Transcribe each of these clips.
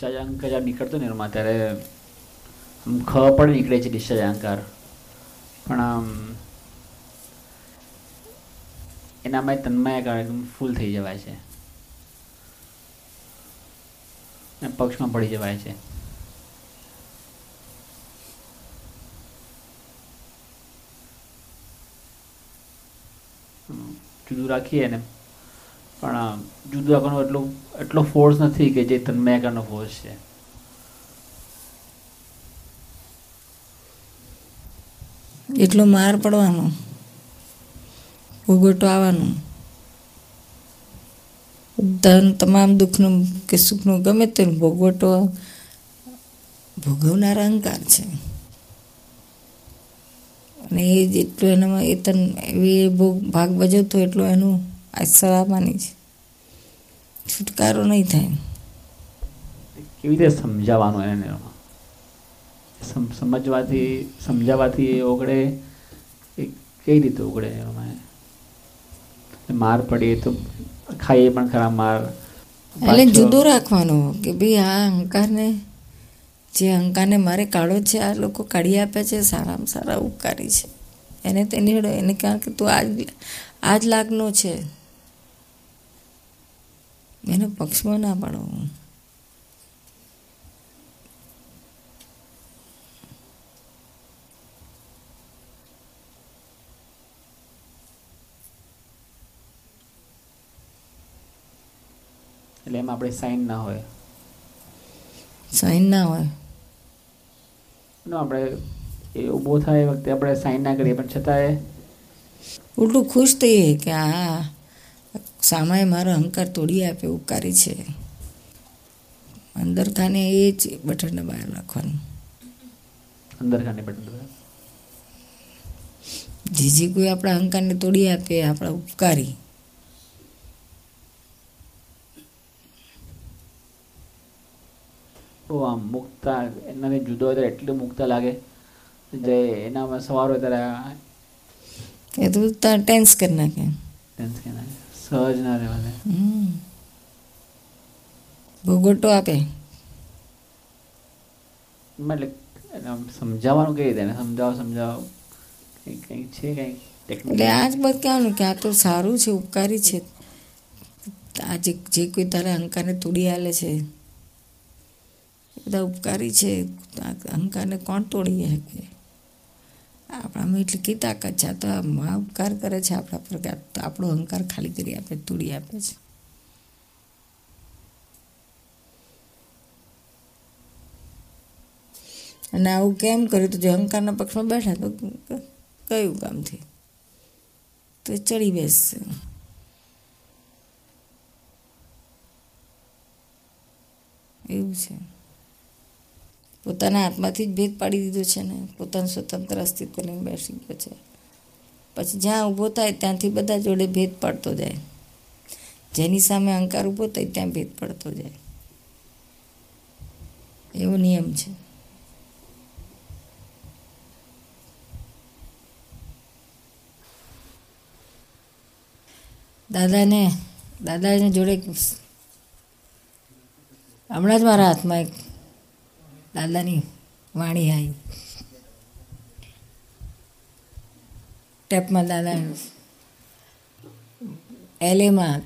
Discharge જ્યારે નીકળતો ને એમાં, ત્યારે આમ ખબર પણ નીકળે છે ડિસ્ચાર્જ અહંકાર પણ આમ એનામાં તન્માય કારણે એકદમ ફૂલ થઈ જવાય છે. પક્ષમાં પડી જવાય છે. જુદું રાખીએ ને પણ જુદા રાખવાનો એટલો એટલો ફોર્સ નથી કે જે તન્મયાકારનો ફોર્સ છે. એટલો માર પડવાનો ભોગવટો આવવાનો, ધન તમામ દુઃખનું કે સુખનું ગમે તે ભોગવટો, ભોગવનાર અહંકાર છે. અને એ જેટલું એનામાં એ તન એ ભોગ, ભાગ ભજવતો એટલો એનું આશર આવવાની છે. છુટકારો નહીં થાય. કેવી રીતે સમજાવવાનું એને? સમજવાથી સમજાવવાથી એ ઓગળે? એ કઈ રીતે ઓગળે એમાં? માર પડીએ તો ખાઈએ પણ ખરા માર. એટલે જુદો રાખવાનો કે ભાઈ આ અહંકારને જે અહંકારને મારે કાઢો છે આ લોકો કાઢી આપે છે સારામાં સારા ઉપકારી છે. એને તેની એને કારણ કે તું આજ આજ લાગનો છે. એને પક્ષમાં ના પાડો. એટલે એમાં આપણે સાઈન ના હોય. સાઈન ના હોય. નો આપણે એ ઊભો થાય એ વખતે આપણે સાઈન ના કરીએ પણ છતાંય ઉલટું ખુશ થઈએ કે આ સામાએ મારો અહંકાર તોડી આપે ઉપકારી છે. અંદર ખાને એ જ બટનને બહાર રાખવાનું અંદર ખાને બટન દબાવે. જે જે કોઈ આપણા અહંકારને તોડી આપે આપણા ઉપકારી. બહુ આમ મુક્તા એનાથી જુદો હોય ત્યારે એટલું મુક્તા લાગે જે એનામાં સવાર હોય ત્યારે એ તો ટેન્સ કરી નાખે. ટેન્શન આવે સહજ ના રહેવા દે હમ. આપે એટલે આમ સમજાવવાનું કઈ રીતે? સમજાવો સમજાવો. કંઈક કંઈક છે કંઈક એટલે આ જ બધું કે આ તો સારું છે ઉપકારી છે. આ જે જે કોઈ તારા અહંકારને તોડી આલે છે. એ બધા ઉપકારી છે. અહંકારને કોણ તોડી શકે? આપણામાં એટલી કઈ તાકાત છે તો મહા ઉપકાર કરે છે આપણા પર તો આપણો અહંકાર ખાલી કરી આપે, તોડી આપે છે. અને આવું કેમ કર્યું? તો જો અહંકારના પક્ષમાં બેઠા તો કયું કામથી? તો ચડી બેસશે. એવું છે. પોતાના હાથમાંથી જ ભેદ પાડી દીધો છે ને, પોતાનું સ્વતંત્ર અસ્તિત્વ લઈને બેસી ગયો છે. પછી જ્યાં ઊભો થાય ત્યાંથી બધા જોડે ભેદ પડતો જાય. જેની સામે અહંકાર ઊભો થાય ત્યાં ભેદ પડતો જાય. એવો નિયમ છે. દાદાને દાદાને જોડે હમણાં જ મારા હાથમાં એક દાદાની વાણી આવી. ટેપમાં દાદા એલેમાં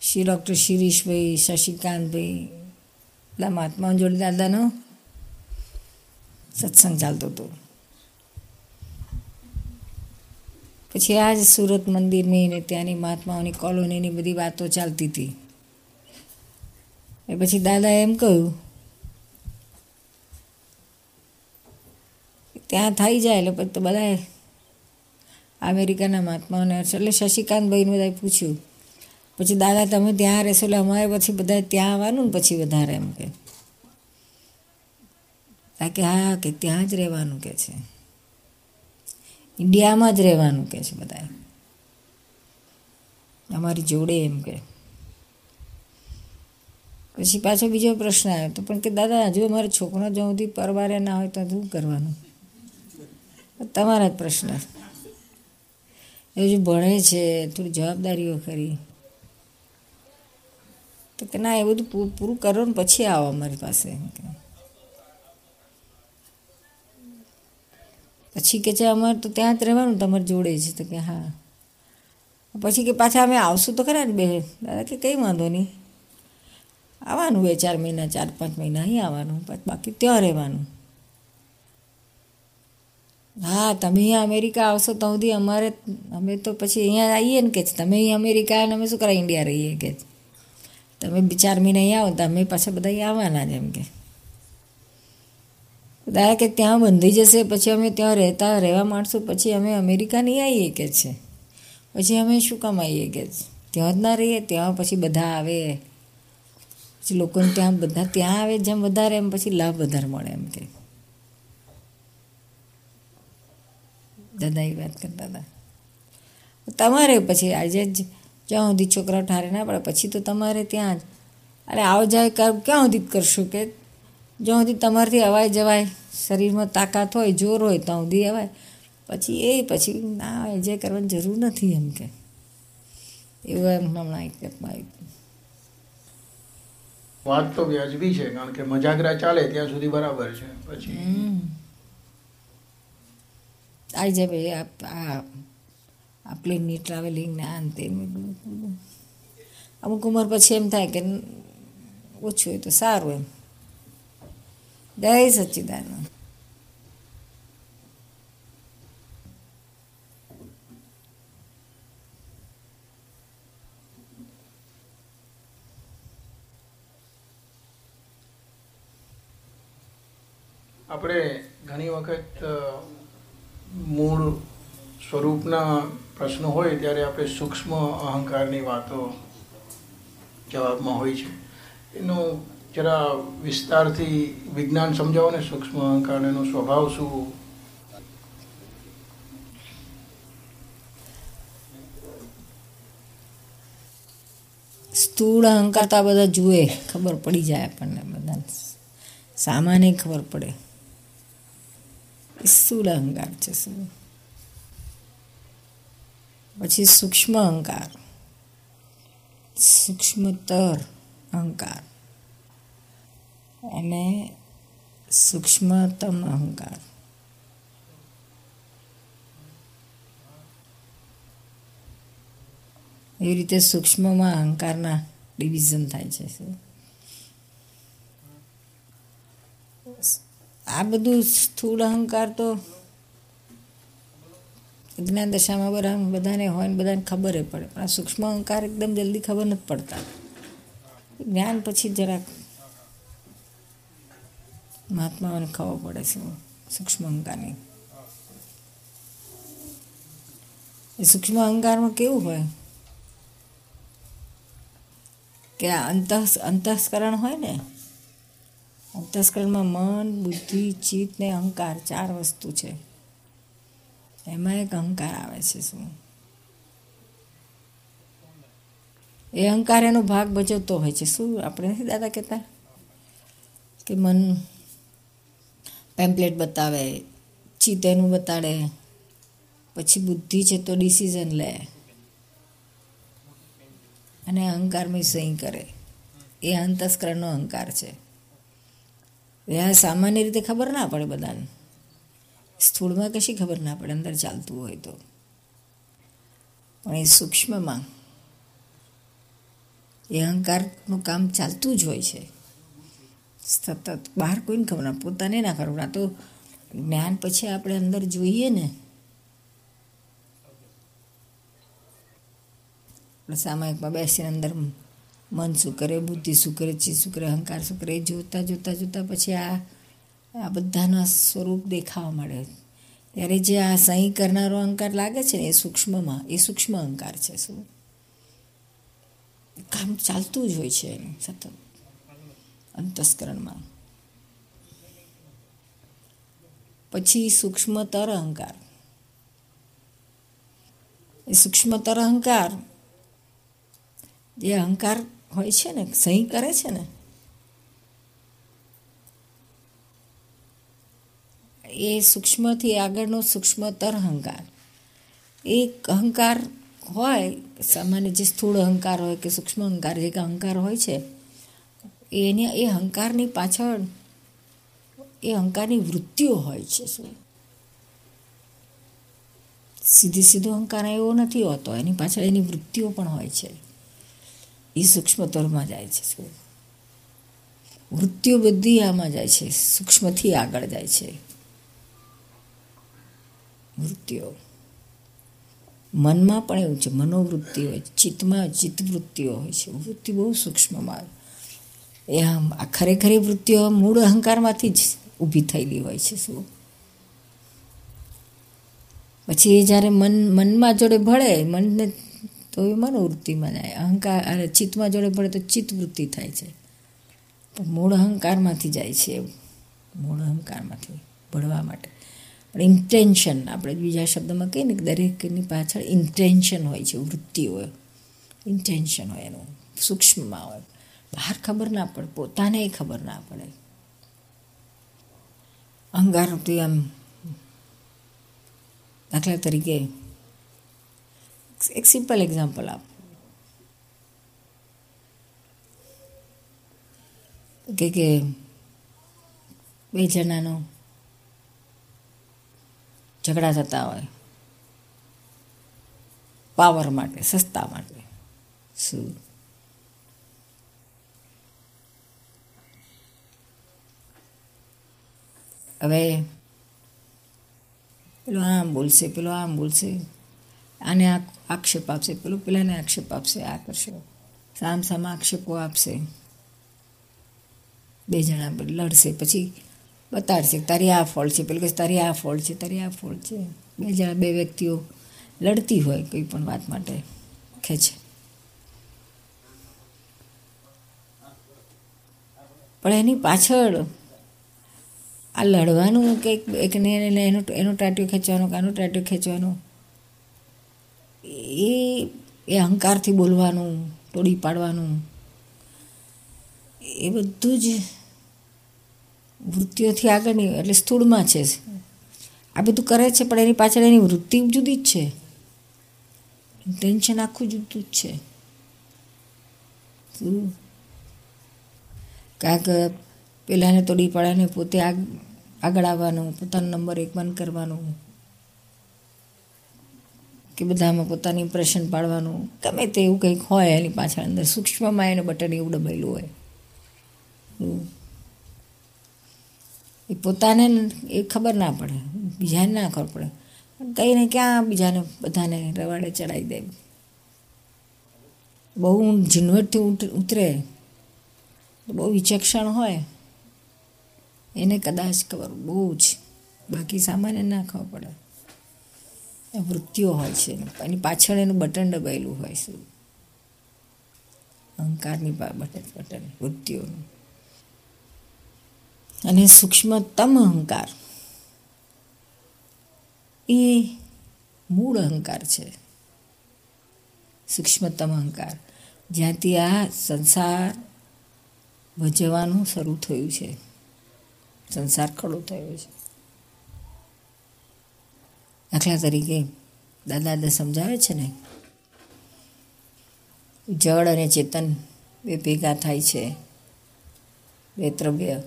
શ્રી ડૉક્ટર શિરીષભાઈ, શશિકાંતભાઈ, બધા મહાત્મા જોડે દાદાનો સત્સંગ ચાલતો હતો. પછી આ જ સુરત મંદિરની ને ત્યાંની મહાત્માઓની કોલોનીની બધી વાતો ચાલતી હતી. એ પછી દાદાએ એમ કહ્યું ત્યાં થઈ જાય એટલે પછી તો બધાએ અમેરિકાના મહાત્માઓને એટલે શશિકાંતભાઈને બધાએ પૂછ્યું પછી દાદા તમે ત્યાં રહેશો એટલે અમારે પછી બધા ત્યાં આવવાનું ને પછી વધારે એમ કે કે હા કે ત્યાં જ રહેવાનું કે છે ઇન્ડિયામાં જ રહેવાનું કે છે બધાએ અમારી જોડે એમ કે પછી પાછો બીજો પ્રશ્ન આવ્યો તો પણ કે, દાદા હજુ અમારો છોકરો જો સુધી પરવારે ના હોય તો શું કરવાનું? તમારા જ પ્રશ્ન. એ હજુ ભણે છે, થોડી જવાબદારીઓ ખરી. તો કે, ના, એ બધું પૂરું કરો ને પછી આવો અમારી પાસે. પછી કે છે, અમારે તો ત્યાં જ રહેવાનું, તમારે જોડે છે તો કે, હા. પછી કે, પાછા અમે આવશું તો ખરા ને બે. દાદા કે, કંઈ વાંધો નહીં. આવવાનું બે ચાર મહિના, ચાર પાંચ મહિના અહીં આવવાનું બાકી ત્યાં રહેવાનું. હા, તમે અહીંયા અમેરિકા આવશો તો સુધી અમારે અમે તો પછી અહીંયા આવીએ ને કે તમે અહીં અમેરિકા અને અમે શું કરાય, ઇન્ડિયા રહીએ કે તમે ચાર મહિના અહીંયા આવો તો અમે પાછા બધા અહીંયા આવવાના જ એમ કે. દાદા કે ત્યાં બંધી જશે, પછી અમે ત્યાં રહેતા, રહેવા માંડશું, પછી અમે અમેરિકા નહીં આવીએ કે છે? પછી અમે શું કમાઈએ કે ત્યાં જ ના રહીએ, ત્યાં પછી બધા આવે. પછી લોકોને ત્યાં બધા ત્યાં આવે જેમ વધારે એમ પછી લાભ વધારે મળે એમ કે. દાદા એ વાત કરતા હતા તમારે પછી આજે જ જ્યાં સુધી છોકરા ઠારે ના પડે, પછી તો તમારે ત્યાં જ. અરે આવ જાય ક્યાં સુધી કરશું કે? જ્યાં સુધી તમારથી અવાય જવાય, શરીરમાં તાકાત હોય, જોર હોય, ત્યાં સુધી અવાય. પછી એ, પછી ના એન્જોય કરવાની જરૂર નથી એમ કે. એવું એમ હમણાં એક આવ્યું. વાત તો વ્યાજબી છે, કારણ કે મજાગરા ચાલે ત્યાં સુધી બરાબર છે, પછી. આવી જાય ભાઈ આ આ પ્લેનની ટ્રાવેલિંગ ને આ તે અમુક ઉંમર પછી એમ થાય કે ઓછું હોય તો સારું એમ. જય સચ્ચિદાનંદ આપણે ઘણી વખત મૂળ સ્વરૂપના પ્રશ્નો હોય ત્યારે આપણે સૂક્ષ્મ અહંકારની વાતો જવાબમાં હોય છે. એનો જરા વિસ્તારથી વિજ્ઞાન સમજાવો ને, સૂક્ષ્મ અહંકાર એનો સ્વભાવ શું? સ્થૂળ અહંકાર તો બધા જુએ, ખબર પડી જાય આપણને બધા સામાન્ય ખબર પડે. સ્થૂળ અહંકાર છે શું પછી સૂક્ષ્મ અહંકાર સૂક્ષ્મતર અહંકાર. અને સૂક્ષ્મતમ અહંકાર. એવી રીતે સૂક્ષ્મમાં અહંકારના ડિવિઝન થાય છે આ બધું સ્થૂળ અહંકાર તો જ્ઞાન દશામાં બરાબર બધાને હોય ને બધાને ખબર પડે. પણ આ સૂક્ષ્મ અહંકાર એકદમ જલ્દી ખબર નથી પડતા. જ્ઞાન પછી જરાક મહાત્માઓને ખબર પડે છે સૂક્ષ્મ અહંકારની. એ સૂક્ષ્મ અહંકારમાં કેવું હોય? કે આ અંત અંતઃસ્કરણ હોય ને? અંતસ્કરણમાં મન, બુદ્ધિ, ચિત્ત ને અહંકાર ચાર વસ્તુ છે. એમાં એક અહંકાર આવે છે શું? એ અહંકાર એનો ભાગ ભજવતો હોય છે. શું આપણે નથી દાદા કહેતા? કે મન પેમ્પલેટ બતાવે, ચિત્ત એનું બતાડે, પછી બુદ્ધિ છે તો ડિસિઝન લે. અને અહંકારમાં સહી કરે. એ અંતસ્કરણનો અહંકાર છે. આ સામાન્ય રીતે ખબર ના પડે બધાને. સ્થૂળમાં કશી ખબર ના પડે, અંદર ચાલતું હોય તો. પણ એ સૂક્ષ્મમાં એ અહંકારનું કામ ચાલતું જ હોય છે. સતત બહાર કોઈને ખબર ના પોતાને ના ખબર તો જ્ઞાન પછી આપણે અંદર જોઈએ ને. સામાયિકમાં બેસીને અંદર મન શું કરે, બુદ્ધિ શું કરે ચીજ શું કરે, અહંકાર શું કરે, એ જોતાં જોતાં જોતાં પછી આ આ બધાના સ્વરૂપ દેખાવા મળે. ત્યારે જે આ સહી કરનારો અહંકાર લાગે છે ને, એ સૂક્ષ્મમાં, એ સૂક્ષ્મ અહંકાર છે શું? કામ ચાલતું જ હોય છે એનું, સતત. અંતસ્કરણમાં. પછી સૂક્ષ્મતર અહંકાર. એ સૂક્ષ્મતર અહંકાર, જે અહંકાર હોય છે ને, સહી કરે છે ને? એ સૂક્ષ્મથી આગળનો સૂક્ષ્મતર અહંકાર એક અહંકાર હોય, સામાન્ય જે સ્થૂળ અહંકાર હોય કે સૂક્ષ્મ અહંકાર, જે અહંકાર હોય છે, એની એ અહંકારની પાછળ, એ અહંકારની વૃત્તિઓ હોય છે શું? સીધી સીધો અહંકાર એવો નથી હોતો, એની પાછળ એની વૃત્તિઓ પણ હોય છે. એ સૂક્ષ્મતરમાં જાય છે વૃત્તિઓ બધી આમાં જાય છે, સૂક્ષ્મથી આગળ જાય છે. વૃત્તિઓ મનમાં પણ એવું છે, મનોવૃત્તિ હોય, ચિત્તમાં ચિત્તવૃત્તિઓ હોય છે. વૃત્તિ બહુ સૂક્ષ્મમાં. એ આમ, આ ખરેખરી વૃત્તિઓ મૂળ અહંકારમાંથી જ ઊભી થયેલી હોય છે શું? પછી એ જ્યારે મન, મનમાં જોડે ભળે, મનને તો એ મનોવૃત્તિમાં જાય અહંકાર અરે ચિત્તમાં જોડે પડે તો ચિત્તવૃત્તિ થાય છે. પણ મૂળ અહંકારમાંથી જાય છે એવું. મૂળ અહંકારમાંથી ભળવા માટે. પણ ઇન્ટેન્શન આપણે બીજા શબ્દમાં કહીએ ને કે દરેકની પાછળ ઇન્ટેન્શન હોય છે, વૃત્તિ હોય. ઇન્ટેન્શન હોય એનું. સૂક્ષ્મમાં હોય. બહાર ખબર ના પડે, પોતાને ખબર ના પડે. અંગારથી આમ દાખલા તરીકે એક સિમ્પલ એક્ઝામ્પલ આપ. કે કે બે જણાનો ઝઘડા થતા હોય. પાવર માટે, સસ્તા માટે. શું? હવે, પેલો આમ બોલશે, પેલો આમ બોલશે. આને આક્ષેપ આપશે, પેલું પેલાને આક્ષેપ આપશે, આ કરશે. સામ સામા આક્ષેપો આપશે. બે જણા લડશે, પછી બતાડશે તારી આ ફોલ્ટ છે. પેલું કહે તારી આ ફોલ્ટ છે, તારી આ ફોલ્ટ છે. બે જણા, બે વ્યક્તિઓ લડતી હોય કોઈ પણ વાત માટે ખેંચે પણ એની પાછળ આ લડવાનું કંઈક, એકને એનો એનો ટાટિયો ખેંચવાનો કાનો ટાટિયો ખેંચવાનો એ એ અહંકારથી બોલવાનું તોડી પાડવાનું, એ બધું જ વૃત્તિઓથી આગળની એટલે સ્થૂળમાં છે. આ બધું કરે છે, પણ એની પાછળ એની વૃત્તિ જુદી જ છે. ટેન્શન આખું જુદું જ છે. કાંક પેલાને તોડી પાડ્યાને પોતે આગળ આવવાનું, પોતાનો નંબર એક બંધ કરવાનું. કે બધામાં પોતાની ઇમ્પ્રેશન પાડવાનું. ગમે તે એવું કંઈક હોય એની પાછળ અંદર. સૂક્ષ્મમાં એને બટન એવું દબાયેલું હોય. એ પોતાને એ ખબર ના પડે. બીજાને ના ખબર પડે. કહીને ક્યાં બીજાને બધાને રવાડે ચડાવી દે? બહુ ઝીણવટથી ઉતરે. બહુ વિચક્ષણ હોય. એને કદાચ ખબર બહુ જ. બાકી સામાન્ય ના ખબર પડે. વૃત્તિઓ હોય છે. એની પાછળ એનું બટન દબાયેલું હોય છે. અહંકારની બટન બટન, વૃત્તિઓનું. અને સૂક્ષ્મતમ અહંકાર. એ મૂળ અહંકાર છે. સૂક્ષ્મતમ અહંકાર. જ્યાંથી આ સંસાર ભજવાનું શરૂ થયું છે. સંસાર ખડો થયો છે. દાખલા તરીકે દાદા દાદા સમજાવે છે ને, જળ અને ચેતન બે ભેગા થાય છે, બે દ્રવ્ય.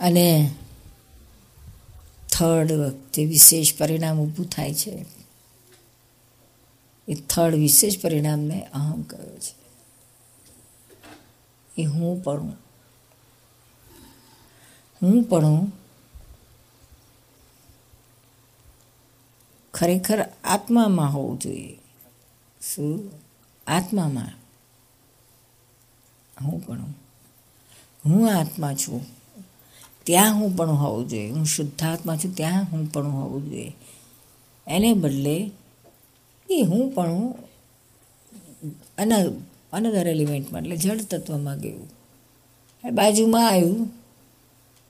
અને થર્ડ જે વિશેષ પરિણામ ઊભું થાય છે. એ થર્ડ વિશેષ પરિણામને અહમ કહ્યો છે. એ હું પણ હું પણ ખરેખર આત્મામાં હોવું જોઈએ. શું? આત્મામાં? હું પણ હું. આત્મા છું. ત્યાં હું પણ હોવું જોઈએ. હું શુદ્ધાત્મા છું. ત્યાં હું પણ હોવું જોઈએ. એને બદલે એ હું પણ અન અનધર એલિમેન્ટમાં એટલે જળ તત્વમાં ગયું. બાજુમાં આવ્યું.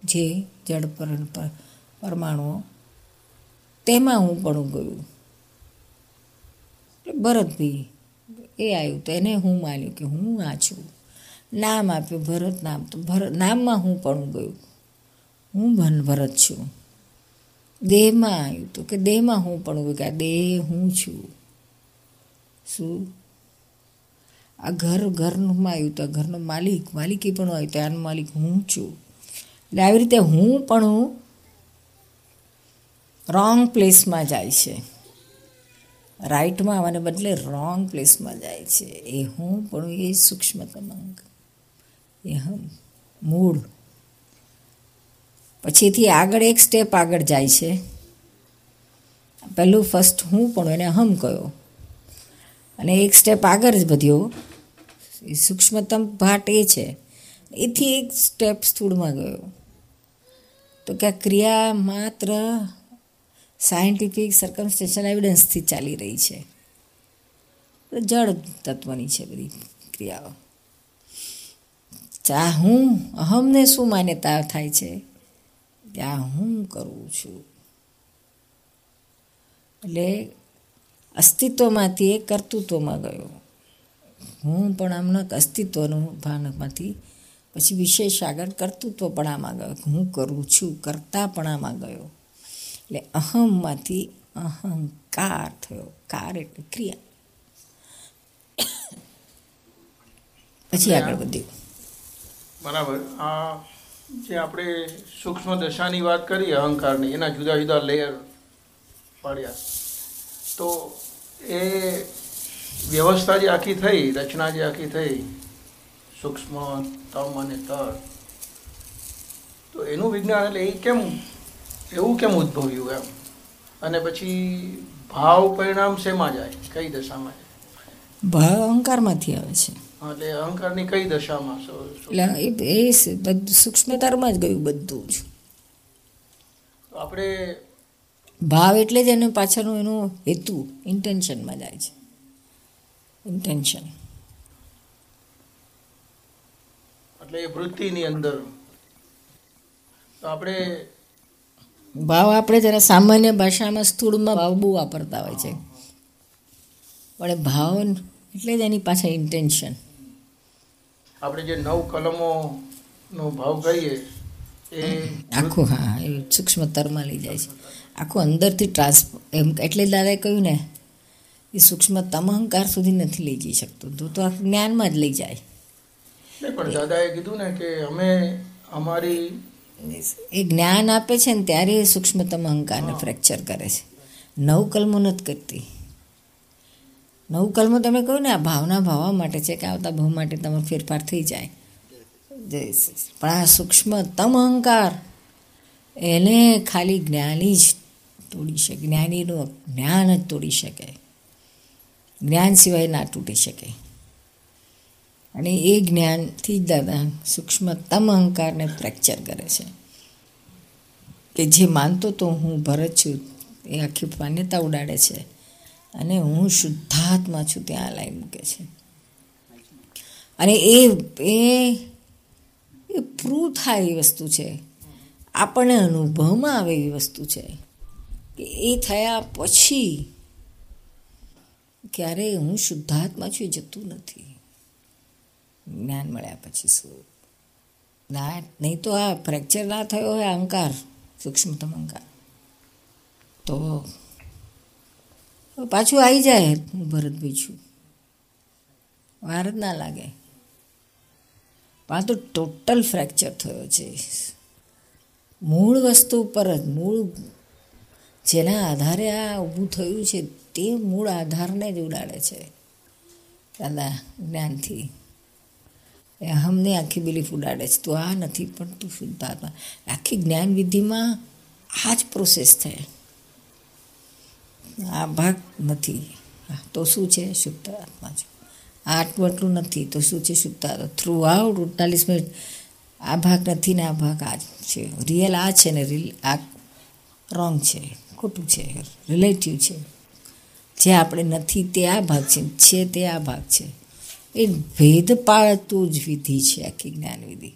જે જળ પર, પરમાણુઓ તેમાં હું પણ ગયું. એટલે ભરતભાઈ, એ આવ્યું તો એને હું માન્યું કે હું આ છું. નામ આપ્યું ભરત નામ, તો ભરત નામમાં હું પણ ગયું. હું ભન ભરત છું. દેહમાં આવ્યું તો કે દેહમાં હું પણ ગયું કે આ દેહ હું છું. શું? આ ઘર, ઘરમાં આવ્યું તો ઘરનો માલિક, માલિકી પણ આવ્યું તો આનો માલિક હું છું. એટલે આવી રીતે હું પણ હું રોંગ પ્લેસમાં જાય છે. રાઈટમાં આવવાને બદલે રોંગ પ્લેસમાં જાય છે. એ હું પણ એ સૂક્ષ્મતમ અંગ એ હમ, મૂળ. પછીથી આગળ એક સ્ટેપ આગળ જાય છે. પહેલું ફર્સ્ટ હું પણ એને હમ કયો. અને એક સ્ટેપ આગળ જ વધ્યો. એ સૂક્ષ્મતમ ભાટ એ છે. એથી એક સ્ટેપ સ્થૂળમાં ગયો. તો કે ક્રિયા માત્ર સાયન્ટિફિક સર્કમસ્ટેન્શિયલ એવિડન્સથી ચાલી રહી છે. જળ તત્વની છે બધી ક્રિયાઓ. ચા હું અહમને શું માન્યતા થાય છે, ત્યાં હું કરું છું. એટલે અસ્તિત્વમાંથી એ કર્તૃત્વમાં ગયો. હું પણ આમનો અસ્તિત્વનું ભાનમાંથી પછી વિશેષ આગળ કર્તૃત્વ પણ આમાં ગયો. હું કરું છું, કરતા પણ આમાં ગયો. એટલે અહમમાંથી અહંકાર થયો. કાર એટલે ક્રિયા. પછી આગળ વધ્યું બરાબર. આ જે આપણે સૂક્ષ્મ દશાની વાત કરી અહંકારની એના જુદા જુદા લેયર પાડ્યા. તો એ વ્યવસ્થા જે આખી થઈ રચના જે આખી થઈ સૂક્ષ્મ તમ અને તર તો એનું વિજ્ઞાન એટલે એ કેમ એવું કેમ ઉદ્ભવ્યું એમ? અને પછી ભાવ પરિણામ શેમાં જાય? કઈ દશામાં જાય? ભાવ અહંકારમાંથી આવે છે. એટલે અહંકારની કઈ દશામાં? એટલે એ બધું સૂક્ષ્મતરમાં જ ગયું બધું જ. આપણે ભાવ એટલે જ એનું પાછળનું એનું હેતુ ઇન્ટેન્શનમાં જાય છે. ઇન્ટેન્શન એટલે એ વૃત્તિની અંદર. તો આપણે ભાવ આપણે જરા સામાન્ય ભાષામાં સ્થૂળમાં ભાવ બહુ વાપરતા હોય છે. પણ ભાવ એટલે જ એની પાછળ ઇન્ટેન્શન આપણે જે નવ કલમો નો ભાવ કરીએ એ આખું હા એ સૂક્ષ્મતરમાં લઈ જાય છે. આખું અંદરથી ટ્રાન્સ એમ એટલે દાદાએ કહ્યું ને એ સૂક્ષ્મ અહંકાર સુધી નથી લઈ જઈ શકતું. તો તો આ જ્ઞાનમાં જ લઈ જાય. પણ દાદાએ કીધું ને કે અમે અમારી એ જ્ઞાન આપે છે ને ત્યારે એ સૂક્ષ્મતમ અહંકારને ફ્રેક્ચર કરે છે. નવ કલમો નથી કરતી. નવ કલમો તમે કહ્યું ને આ ભાવના ભાવવા માટે છે કે આવતા ભાવ માટે તમારો ફેરફાર થઈ જાય. જય પણ આ સૂક્ષ્મતમ અહંકાર એને ખાલી જ્ઞાની જ તોડી શકે. જ્ઞાનીનું જ્ઞાન જ તોડી શકે. જ્ઞાન સિવાય ના તૂટી શકે. અને એ જ્ઞાનથી જ દાદા સૂક્ષ્મતમ અહંકારને ફ્રેક્ચર કરે છે. કે જે માનતો તો હું ભરત છું, એ આખી માન્યતા ઉડાડે છે અને હું શુદ્ધાત્મા છું ત્યાં લાવી મૂકે છે. અને એ એ એ પ્રૂવ થાય એવી વસ્તુ છે. આપણને અનુભવમાં આવે એવી વસ્તુ છે કે એ થયા પછી ક્યારેય હું શુદ્ધાત્મા છું એ જતું નથી. જ્ઞાન મળ્યા પછી શું? ના, નહીં તો આ ફ્રેક્ચર ના થયો હોય અહંકાર સૂક્ષ્મતમ અહંકાર. તો પાછું આવી જાય હું ભરતભાઈ છું વાર જ ના લાગે. પણ તો ટોટલ ફ્રેક્ચર થયો છે. મૂળ વસ્તુ પર જ, મૂળ જેના આધારે આ ઊભું થયું છે તે મૂળ આધારને જ ઉડાડે છે. દાદા, જ્ઞાનથી. અહમને આખી બિલીફ ઉડાડે છે. તું આ નથી, પણ તું શુદ્ધ આત્મા આખી જ્ઞાન વિધિમાં આ જ પ્રોસેસ થાય આ ભાગ નથી. તો શું છે? શુદ્ધ આત્મા છે. આ આટલું આટલું નથી, તો શું છે શુદ્ધ આત્મા? થ્રુ આઉટ ઉડતાલીસ મિનિટ, આ ભાગ નથી ને આ ભાગ આ છે. રિયલ આ છે ને રિલ આ રોંગ છે. ખોટું છે. રિલેટિવ છે. જે આપણે નથી તે આ ભાગ છે. છે તે આ ભાગ છે. એ ભેદ પાળતું જ વિધિ છે આખી જ્ઞાન વિધિ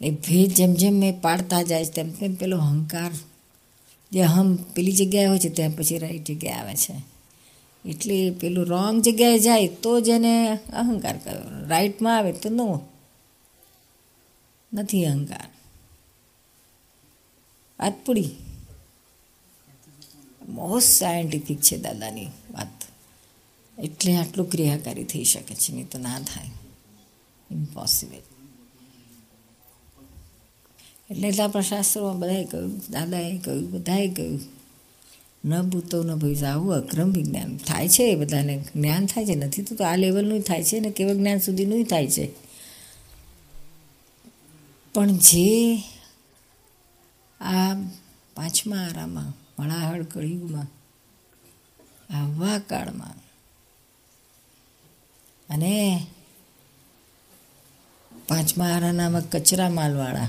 એ ભેદ જેમ જેમ મેં પાડતા જાય તેમ તેમ પેલો અહંકાર જે હમ પેલી જગ્યાએ હોય છે, ત્યાં પછી રાઈટ જગ્યાએ આવે છે. એટલે પેલું રોંગ જગ્યાએ જાય તો જ એને અહંકાર કર્યો રાઈટમાં આવે તો નો. નથી અહંકાર. વાત પૂરી? મોસ્ટ સાયન્ટિફિક છે દાદાની વાત. એટલે આટલું ક્રિયાકારી થઈ શકે છે, નહીં તો ના થાય. ઇમ્પોસિબલ એટલે એટલા આપણા શાસ્ત્રોમાં બધાએ કહ્યું, દાદાએ કહ્યું, બધાએ કહ્યું, ન ભૂતો, ન ભવિષ્ય આવું અક્રમ વિજ્ઞાન. થાય છે બધાને. જ્ઞાન થાય છે, નથી તો આ લેવલનું થાય છે ને કેવળ જ્ઞાન સુધીનું થાય છે. પણ જે આ પાંચમા આરામાં મળાહળ કળિયુગમાં, આવા કાળમાં અને પાંચમા આરાનામાં કચરા માલવાળા.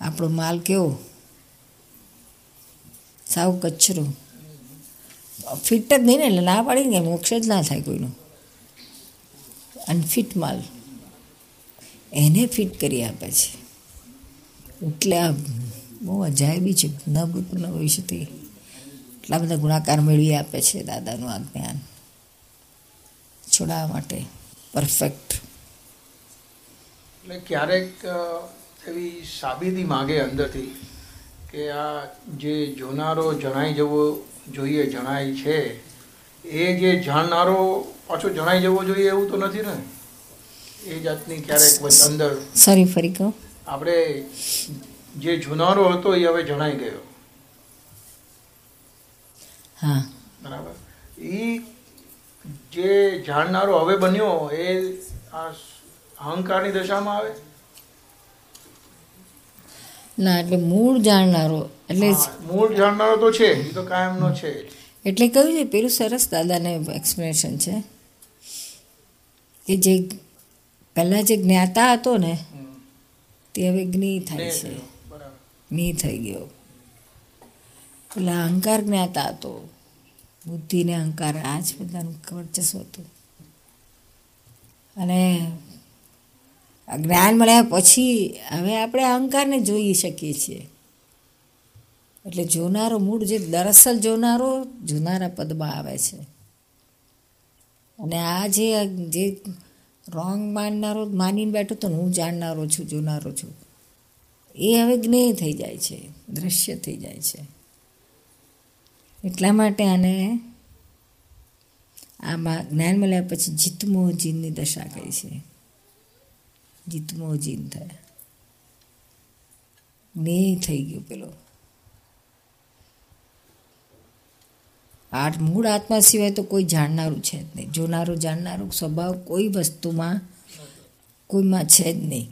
આપણો માલ કેવો? સાવ કચરો. ફિટ જ નહીં ને, એટલે ના પાડી ને, મોક્ષ જ ના થાય કોઈનું. અનફિટ માલ. એને ફિટ કરી આપે છે. એટલે આ બહુ અજાયબી છે ન ભૂતપૂર્ણ ભવિષ્યથી. એટલા બધા ગુણાકાર મેળવી આપે છે દાદાનું આ જ્ઞાન. છોડાવવા માટે. પરફેક્ટ એટલે ક્યારેક એવી સાબિતી માગે અંદરથી કે આ જે જોનારો જણાઈ જવો જોઈએ જણાય છે એ જે જાણનારો પાછો જણાઈ જવો જોઈએ એવું તો નથી ને? એ જાતની ક્યારેક અંદર સોરી ફરી કહો. આપણે જે જોનારો હતો એ હવે જણાઈ ગયો. હા. બરાબર? એ જે જાણનારો હવે બન્યો એ આ અહંકારની દશામાં આવે? ના એટલે મૂળ જાણનારો એટલે મૂળ જાણનારો તો છે એ તો કાયમનો છે. એટલે કહ્યું છે? પેલું સરસ દાદાને એક્સપ્લેનેશન છે. કે જે પહેલાં જે જ્ઞાતા હતો ને તે હવે જ્ઞી થાય છે. જ્ઞી થઈ ગયો. એટલે અહંકાર જ્ઞાતા હતો. બુદ્ધિ ને અહંકાર. આ જ બધાનું વર્ચસ્વ હતું. અને જ્ઞાન મળ્યા પછી હવે આપણે અહંકારને જોઈ શકીએ છીએ. એટલે જોનારો મૂળ જે દરસલ જોનારો જોનારા પદમાં આવે છે. અને આ જે જે રોંગ માનનારો, માનીને બેઠો તો હું જાણનારો છું, જોનારો છું. એ હવે જ્ઞેય થઈ જાય છે, દ્રશ્ય થઈ જાય છે. એટલા માટે આને આમાં જ્ઞાન મળ્યા પછી જીતમોહજીનની દશા કહી છે? જીતમોહજીન થયા. જ્ઞેય થઈ ગયો પેલો. આઠ મૂળ આત્મા સિવાય તો કોઈ જાણનારું છે જ નહીં. જોનારું, જાણનારું સ્વભાવ કોઈ વસ્તુમાં કોઈમાં છે જ નહીં.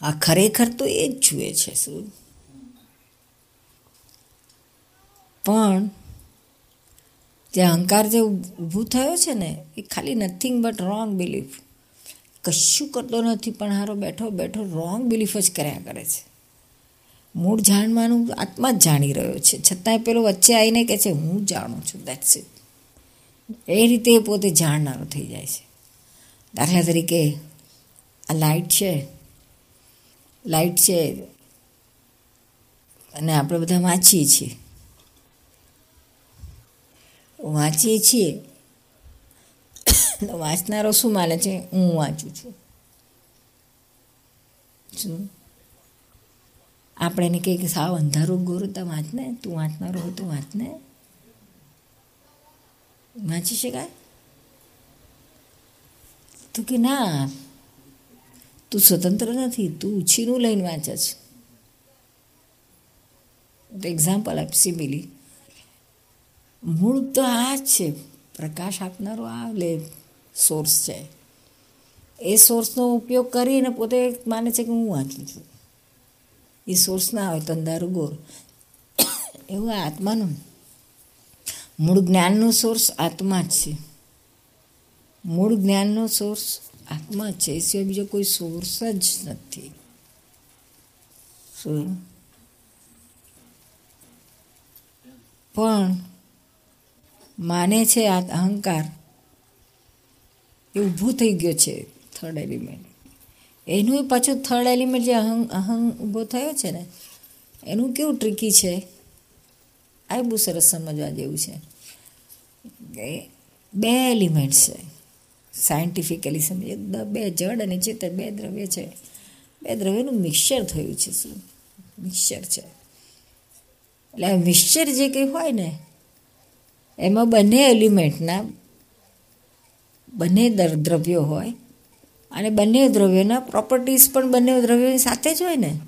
આ ખરેખર તો એ જ જુએ છે, શું? પણ જે અહંકાર જે ઊભું થયો છે ને, એ ખાલી નથિંગ બટ રોંગ બિલીફ કશું કરતો નથી, પણ હારો બેઠો બેઠો રોંગ બિલીફ જ કર્યા કરે છે. મૂળ જાણવાનું આત્મા જ જાણી રહ્યો છે. છતાંય પેલો વચ્ચે આવીને કહે છે, હું જાણું છું દેટ્સ ઇટ એ રીતે એ પોતે જાણનારો થઈ જાય છે. દાખલા તરીકે આ લાઇટ છે. લાઇટ છે. અને આપણે બધા વાંચીએ છીએ. વાંચીએ છીએ. તો વાંચનારો શું માને છે? હું વાંચું છું. શું? આપણે એને કહીએ કે સાવ અંધારું ગોરતા તો વાંચને તું વાંચનારો હોય તો વાંચને વાંચી શકાય? તું કે ના, તું સ્વતંત્ર નથી, તું ઉછીનું લઈને વાંચે છે. એક્ઝામ્પલ આપ મિલી મૂળ તો આ જ છે. પ્રકાશ આપનારો આ લે સોર્સ છે. એ સોર્સનો ઉપયોગ કરીને પોતે માને છે કે હું વાંચું છું. એ સોર્સ ના હોય તંદારું ગોર. એવું આત્માનું મૂળ જ્ઞાનનો સોર્સ આત્મા જ છે. મૂળ જ્ઞાનનો સોર્સ આત્મા જ છે. એ સિવાય બીજો કોઈ સોર્સ જ નથી. પણ માને છે આ અહંકાર. એ ઊભું થઈ ગયો છે થર્ડ એલિમેન્ટ એનું પાછું થર્ડ એલિમેન્ટ જે અહં અહં ઊભો થયો છે ને, એનું કેવું ટ્રિકી છે? આ બહુ સરસ સમજવા જેવું છે. બે એલિમેન્ટ છે. સાયન્ટિફિકલી સમજીએ બે જડ અને ચેતન બે દ્રવ્ય છે. બે દ્રવ્યનું મિક્સચર થયું છે શું? મિક્સચર છે. એટલે આ મિક્સચર જે કંઈ હોય ને એમાં બંને એલિમેન્ટના બંને દર દ્રવ્યો હોય અને બંને દ્રવ્યોના પ્રોપર્ટીઝ પણ બંને દ્રવ્યોની સાથે જ હોય ને.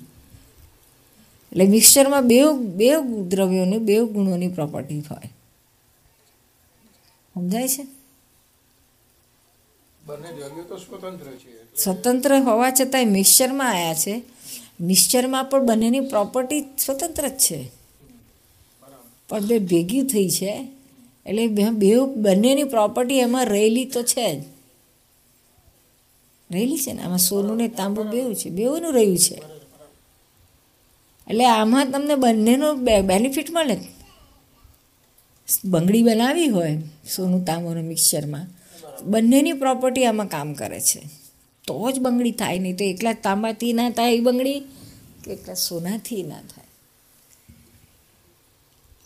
એટલે મિક્સચરમાં બે બે દ્રવ્યોની બે ગુણોની પ્રોપર્ટી હોય. સમજાય છે? સ્વતંત્ર છે સ્વતંત્ર હોવા છતાંય મિક્સચરમાં આવ્યા છે. મિક્સચરમાં પણ બંનેની પ્રોપર્ટી સ્વતંત્ર જ છે. પણ બે ભેગી થઈ છે. એટલે બે બંનેની પ્રોપર્ટી એમાં રહેલી તો છે જ. રહેલી છે ને? આમાં સોનું ને તાંબુ બેવું છે. બેવનું રહ્યું છે. એટલે આમાં તમને બંનેનો બેનિફિટ મળે. બંગડી બનાવી હોય સોનું તાંબુનું મિક્સચરમાં બંનેની પ્રોપર્ટી આમાં કામ કરે છે. તો જ બંગડી થાય. નહીં તો એકલા તાંબાથી ના થાય એ બંગડી કે એકલા સોનાથી ના થાય.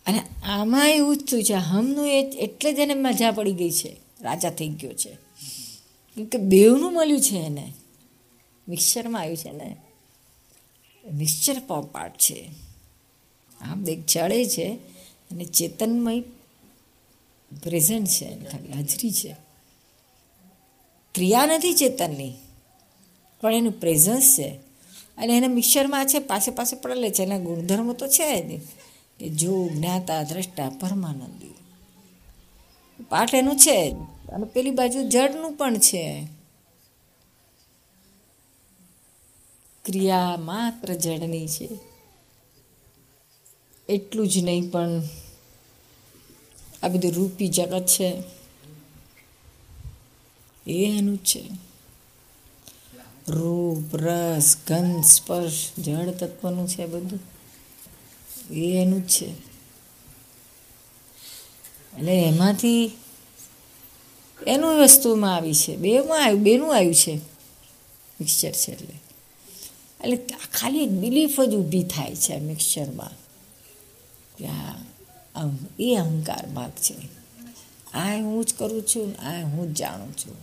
અને આમાં એવું જ થયું છે. હમનું એ એટલે જ એને મજા પડી ગઈ છે. રાજા થઈ ગયો છે. કે બેવનું મળ્યું છે એને. મિક્સચરમાં આવ્યું છે ને મિક્સચર પાર્ટ છે. આમ એક ચડે છે અને ચેતનમય પ્રેઝન્ટ છે. ખાલી હાજરી છે. ક્રિયા નથી ચેતનની, પણ એનું પ્રેઝન્સ છે. અને એને મિક્સરમાં છે, પાસે પાસે પડેલે છે. એના ગુણધર્મો તો છે જ. કે જો જ્ઞાતા દ્રષ્ટા પરમાનંદી. પાઠ એનું છે અને પેલી બાજુ જડનું પણ છે. ક્રિયા માત્ર જડની છે. એટલું જ નહીં પણ આ બધું રૂપી જગત છે. એ એનું છે. રૂપ, રસ, ગંધ, સ્પર્શ, જળ તત્વનું છે બધું. એ એનું જ છે. એટલે એમાંથી એનું વસ્તુમાં આવી છે. બેમાં આવ્યું, બેનું આવ્યું છે. મિક્સચર છે એટલે. એટલે ખાલી એક બિલીફ જ ઊભી થાય છે આ મિક્સચરમાં. કે આ એ અહંકાર ભાગ છે. આ હું જ કરું છું, આ હું જ જાણું છું.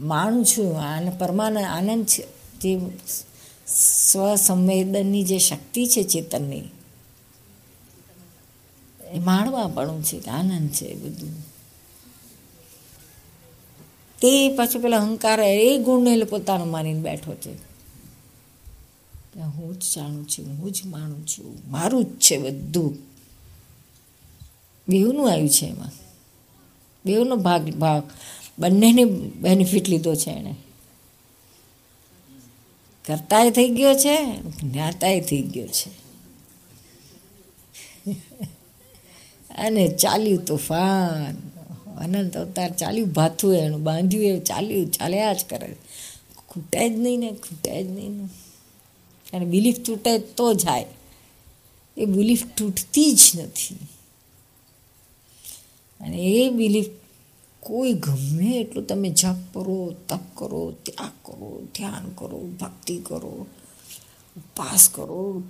માણું છું, આને પરમાનંદ આનંદ છે. જે સ્વસંવેદનની જે શક્તિ છે ચેતનની એ માણવાપણું છે આનંદ છે બધું. તે પાછો પેલા અહંકાર એ ગુણને પોતાનો માનીને બેઠો છે. હું જ જાણું છું, હું જ માનું છું, મારું જ છે બધું. બેવનું આવ્યું છે એમાં. બેવનો ભાગ ભાગ. બંનેને બેનિફિટ લીધો છે એણે. કરતાય થઈ ગયો છે જ્ઞાતાય થઈ ગયો છે. અને ચાલ્યું તોફાન. અનંત અવતાર ચાલ્યું, ભાથું એનું બાંધ્યું એ ચાલ્યું, ચાલ્યા જ કરે. ખૂટે જ નહીં ને ખૂટે જ નહીં ને. અને બિલીફ તૂટે તો જાય. એ બિલીફ તૂટતી જ નથી. અને એ બિલીફ કોઈ ગમે એટલું તમે જપ કરો, તપ કરો, ત્યાગ કરો, ધ્યાન કરો, ભક્તિ કરો, ઉપવાસ કરો.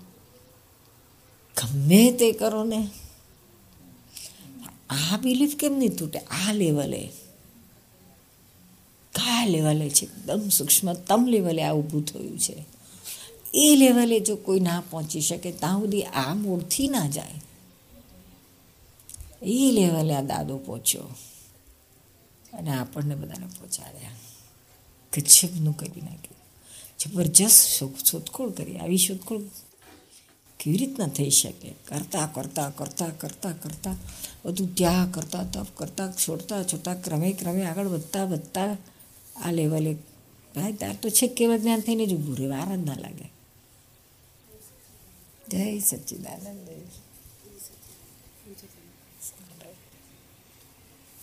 ગમે તે કરો ને. આ બિલીફ કેમ નહીં તૂટે? આ લેવલે કયા લેવલે છે. એકદમ સૂક્ષ્મતમ લેવલે આ ઊભું થયું છે. એ લેવલે જો કોઈ ના પહોંચી શકે, ત્યાં સુધી આ મૂળથી ના જાય. એ લેવલે આ દાદો પહોંચ્યો. અને આપણને બધાને પહોંચાડ્યા. ગજબનું કરી નાખ્યું. જબરજસ્ત શોધખોળ કરી. આવી શોધખોળ કેવી રીતના થઈ શકે. કરતાં કરતાં કરતાં કરતાં કરતાં. બધું ત્યાં કરતાં તપ કરતાં, છોડતા છોડતા, ક્રમે ક્રમે આગળ વધતા વધતા આ લેવલે ભાઈ, તાર તો છે કેવા જ્ઞાન થઈને જ ઊભું રહે વાર ના લાગે. જય સચ્ચિદાનંદ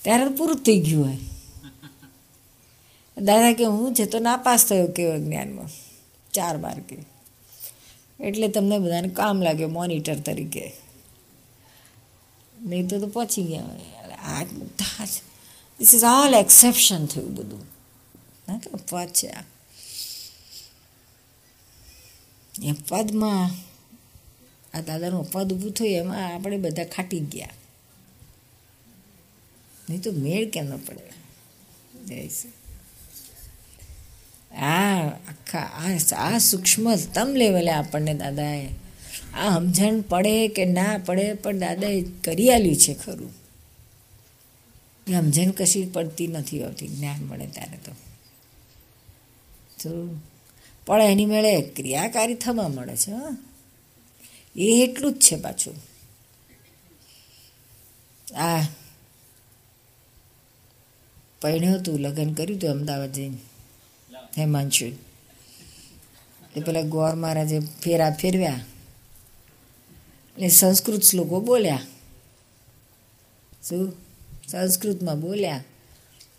ત્યારે પૂરું થઈ ગયું હોય. દાદા કે હું છે તો નાપાસ થયો કેવા જ્ઞાનમાં? ચાર બાર કે. એટલે તમને બધાને કામ લાગ્યો મોનિટર તરીકે. નહીં તો પહોંચી ગયા આ ધીસ ઇઝ ઓલ એક્સેપ્શન થયું બધું. ના કે અપવાદ છે આ એ અપવાદમાં આ દાદાનું અપવાદ ઊભું થયું, એમાં આપણે બધા ખાટી ગયા. નહીં તો મેળ કેમ ન પડે? જય આ આખા, આ આ સૂક્ષ્મતમ લેવલે આપણને દાદાએ આ સમજણ પડે કે ના પડે પણ દાદાએ કરી આલ્યું છે ખરું. સમજણ કશી પડતી નથી હોતી જ્ઞાન મળે ત્યારે તો. પણ એની મેળે ક્રિયાકારી થવા મળે છે એ એટલું જ છે પાછું. આ, પરણ્યું હતું લગ્ન કર્યું હતું અમદાવાદ જઈને. હેમાંશુ એ પેલા ગોર મહારાજે ફેરા ફેરવ્યા. એટલે સંસ્કૃત શ્લોકો બોલ્યા. શું? સંસ્કૃતમાં બોલ્યા.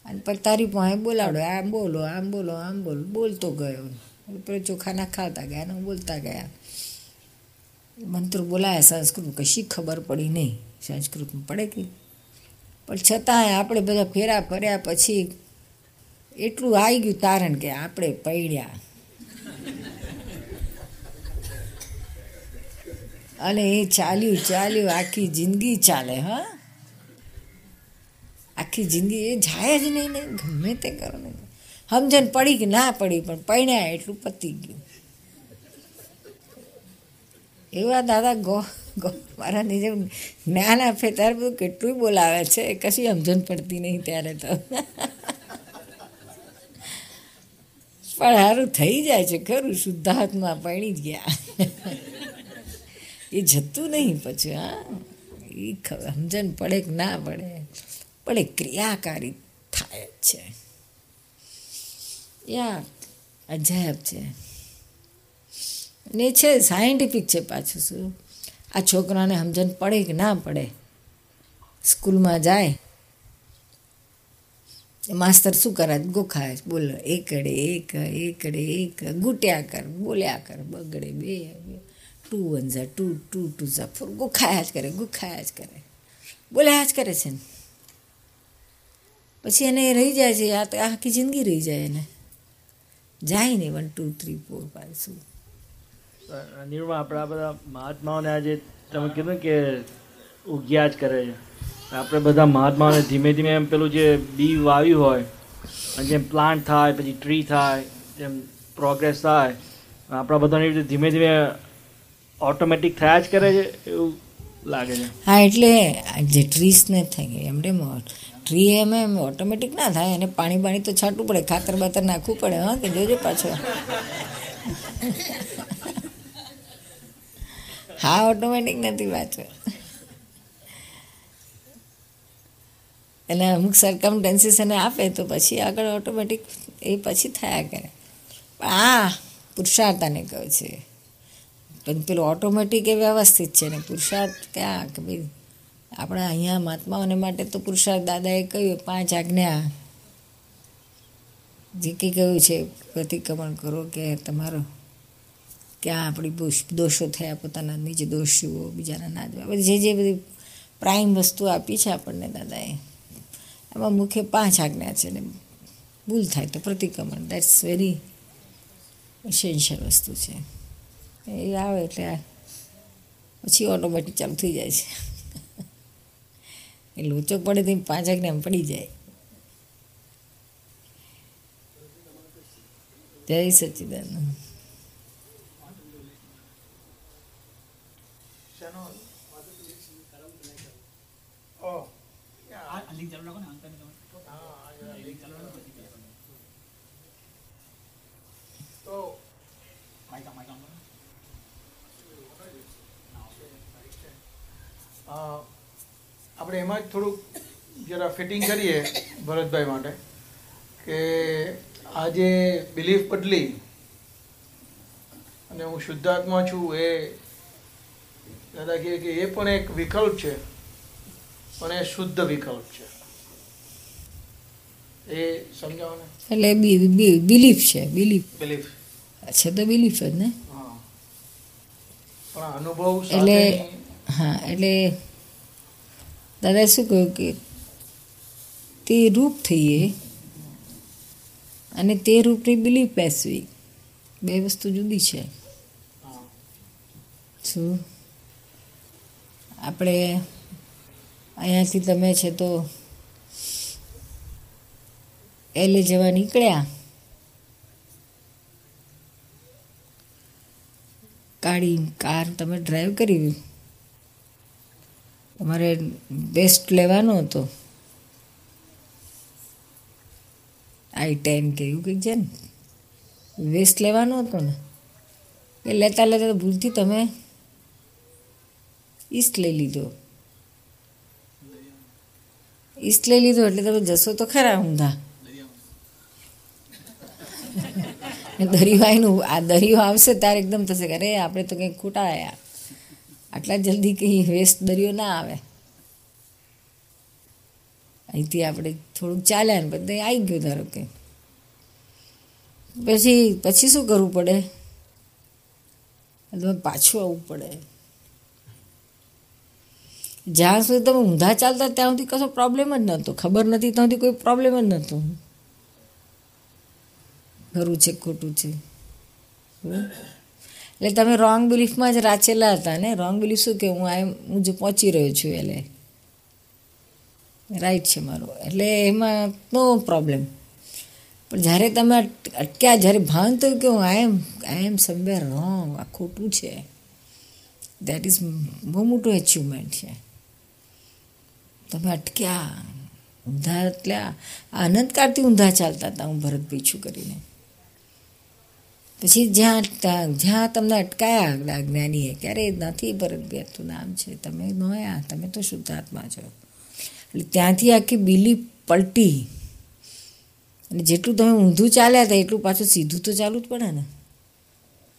અને પણ તારી પાસે બોલાવડો, આમ બોલો આમ બોલો આમ બોલો, બોલતો ગયો. પેલો ચોખાના ખાતા ગયા ને બોલતા ગયા. મંત્ર બોલાયા સંસ્કૃત કશી ખબર પડી નહીં. સંસ્કૃતમાં પડે કે પણ છતાંય આપણે બધા ફેરા ફર્યા પછી એટલું આવી ગયું તારણ કે આપણે પડ્યા. અને એ ચાલ્યું ચાલ્યું, આખી જિંદગી ચાલે, હા. આખી જિંદગી એ જાય જ નહીં ને ગમે તે કરો ને સમજણ પડી કે ના પડી, પણ પૈણ્યા એટલું પતી ગયું. એવા દાદા ગો ગો મારા જેમ જ્ઞાન આપે, ત્યારે બધું કેટલું બોલાવે છે. કશી સમજણ પડતી નહીં ત્યારે તો. પણ સારું થઈ જાય છે, ખરું શુદ્ધાત્મા પડી જ ગયા. એ જતું નહીં પછી, હા. એ સમજણ પડે કે ના પડે. પણ એ ક્રિયાકારી થાય જ છે. યા અજાયબ છે. ને છે, સાયન્ટિફિક છે પાછું શું? આ છોકરાને સમજણ પડે કે ના પડે? સ્કૂલમાં જાય માસ્તર શું કરે? ગોખાય. બોલ, એકડે એક એકડે એક, ગુટ્યા કર, બોલ્યા કર, બગડે બે ટુ વન ઝા, ટુ ટુ ટુ ઝા, ફોર. ગોખાયા જ કરે, ગોખાયા જ કરે. બોલ્યા જ કરે છે ને. પછી એને રહી જાય છે, આ આખી જિંદગી રહી જાય એને. જાય નહીં one two, three, four, five, શું. નિર્મા, આપણા બધા મહાત્માઓને આજે તમે કીધું કે ઉગ્યા જ કરે છે. આપણે બધા મહાત્માઓને ધીમે ધીમે એમ પેલું જે બી વાવ્યું હોય જેમ પ્લાન્ટ થાય, પછી ટ્રી થાય, જેમ પ્રોગ્રેસ થાય, આપણા બધાને રીતે ધીમે ધીમે ઓટોમેટિક થયા જ કરે છે એવું લાગે છે. હા, એટલે જે ટ્રીસને થાય એમને ટ્રી એમ એમ ઓટોમેટિક ના થાય અને પાણી પાણી તો છાંટવું પડે, ખાતર બાતર નાખવું પડે, હા, કે જોજો પાછો. હા ઓટોમેટિક નથી પાછો એટલે અમુક સરકમટન્સીસ એને આપે તો પછી આગળ ઓટોમેટિક એ પછી થયા કરે. આ પુરુષાર્થાને કહે છે. પણ પેલું ઓટોમેટિક એ વ્યવસ્થિત છે ને પુરુષાર્થ ક્યાં? કે ભાઈ આપણા અહીંયા મહાત્માઓને માટે તો પુરુષાર્થ દાદાએ કહ્યું, પાંચ આજ્ઞા. જે કંઈ કહ્યું છે, પ્રતિક્રમણ કરો કે તમારો ક્યાં આપણી દોષો થયા, પોતાના નીચે દોષ જુઓ બીજાના ના જોવા જે જે બધી પ્રાઇમ વસ્તુ આપી છે આપણને દાદાએ. એમાં મુખ્ય પાંચ આજ્ઞા છે ને ભૂલ થાય તો પ્રતિક્રમણ. દેટ્સ વેરી એસેન્શિયલ વસ્તુ છે. એ આવે એટલે પછી ઓટોમેટિક ચાલુ થઈ જાય છે. એ લોચો પડે તો પાંચ આજ્ઞા એમ પડી જાય. જય સચિદાનંદ. શેનો? ઓ તો અ, આપણે એમાં જ થોડુંક જરા ફિટિંગ કરીએ ભરતભાઈ માટે કે આ જે બિલીફ બદલી અને હું શુદ્ધાત્મા છું એ દાદા કહે કે એ પણ એક વિકલ્પ છે પણ એ શુદ્ધ વિકલ્પ છે. એ સમજાવો ને એટલે બિલીફ છે બિલીફ. બિલીફ. છે તો બિલીફ જ ને? પણ અનુભવ એટલે હા એટલે દાદાએ શું કહ્યું કે તે રૂપ થઈએ અને તે રૂપની બિલીફ બેસવી. બે વસ્તુ જુદી છે. શું? આપણે અહીંયાથી તમે છે તો એલે જવા નીકળ્યા. કાળી કાર તમે ડ્રાઈવ કરી. તમારે ટેસ્ટ લેવાનો હતો. આઈ ટેન કે એવું કંઈક છે ને. વેસ્ટ લેવાનો હતો ને. એ લેતા લેતા ભૂલથી તમે ઈસ્ટ લઈ લીધો. ઈસ્ટ લઈ લીધો એટલે તમે જશો તો ખરા ઊંધા. દરિયો આવીને આ દરિયો આવશે ત્યારે એકદમ થશે કે અરે, આપણે તો કંઈક ખોટા આવ્યા આટલા જલ્દી કંઈ વેસ્ટ દરિયો ના આવે. અહીંથી આપણે થોડુંક ચાલ્યા ને બધે આવી ગયું ધારો કે. પછી પછી શું કરવું પડે? પાછું આવવું પડે. જ્યાં સુધી તમે ઊંધા ચાલતા ત્યાં સુધી કશો પ્રોબ્લેમ જ નહોતો. ખબર નથી ત્યાં સુધી કોઈ પ્રોબ્લેમ જ નહોતો. ખરું છે, ખોટું છે. એટલે તમે રોંગ બિલીફમાં જ રાચેલા હતા ને? રોંગ બિલીફ શું કે હું આ હું જે પહોંચી રહ્યો છું એટલે? રાઈટ છે મારો. એટલે એમાં નો પ્રોબ્લેમ પણ જ્યારે તમે અટક્યા, જ્યારે ભાન થયું કે હું આઈ એમ આઈ એમ સમવેર રોંગ આ ખોટું છે. દેટ ઇઝ બહુ મોટું એચિવમેન્ટ છે. તમે અટક્યા, ઊંધા એટલે આનંદકારથી ઊંધા ચાલતા હતા હું ભરત પીછું કરીને. પછી જ્યાં જ્યાં તમને અટકાયા જ્ઞાનીએ ક્યારે નથી ભરત બેઠું નામ છે. તમે નોયા, તમે તો શુદ્ધાત્મા છો. એટલે ત્યાંથી આખી બીલી પલટી. અને જેટલું તમે ઊંધું ચાલ્યા હતા, એટલું પાછું સીધું તો ચાલવું જ પડે ને.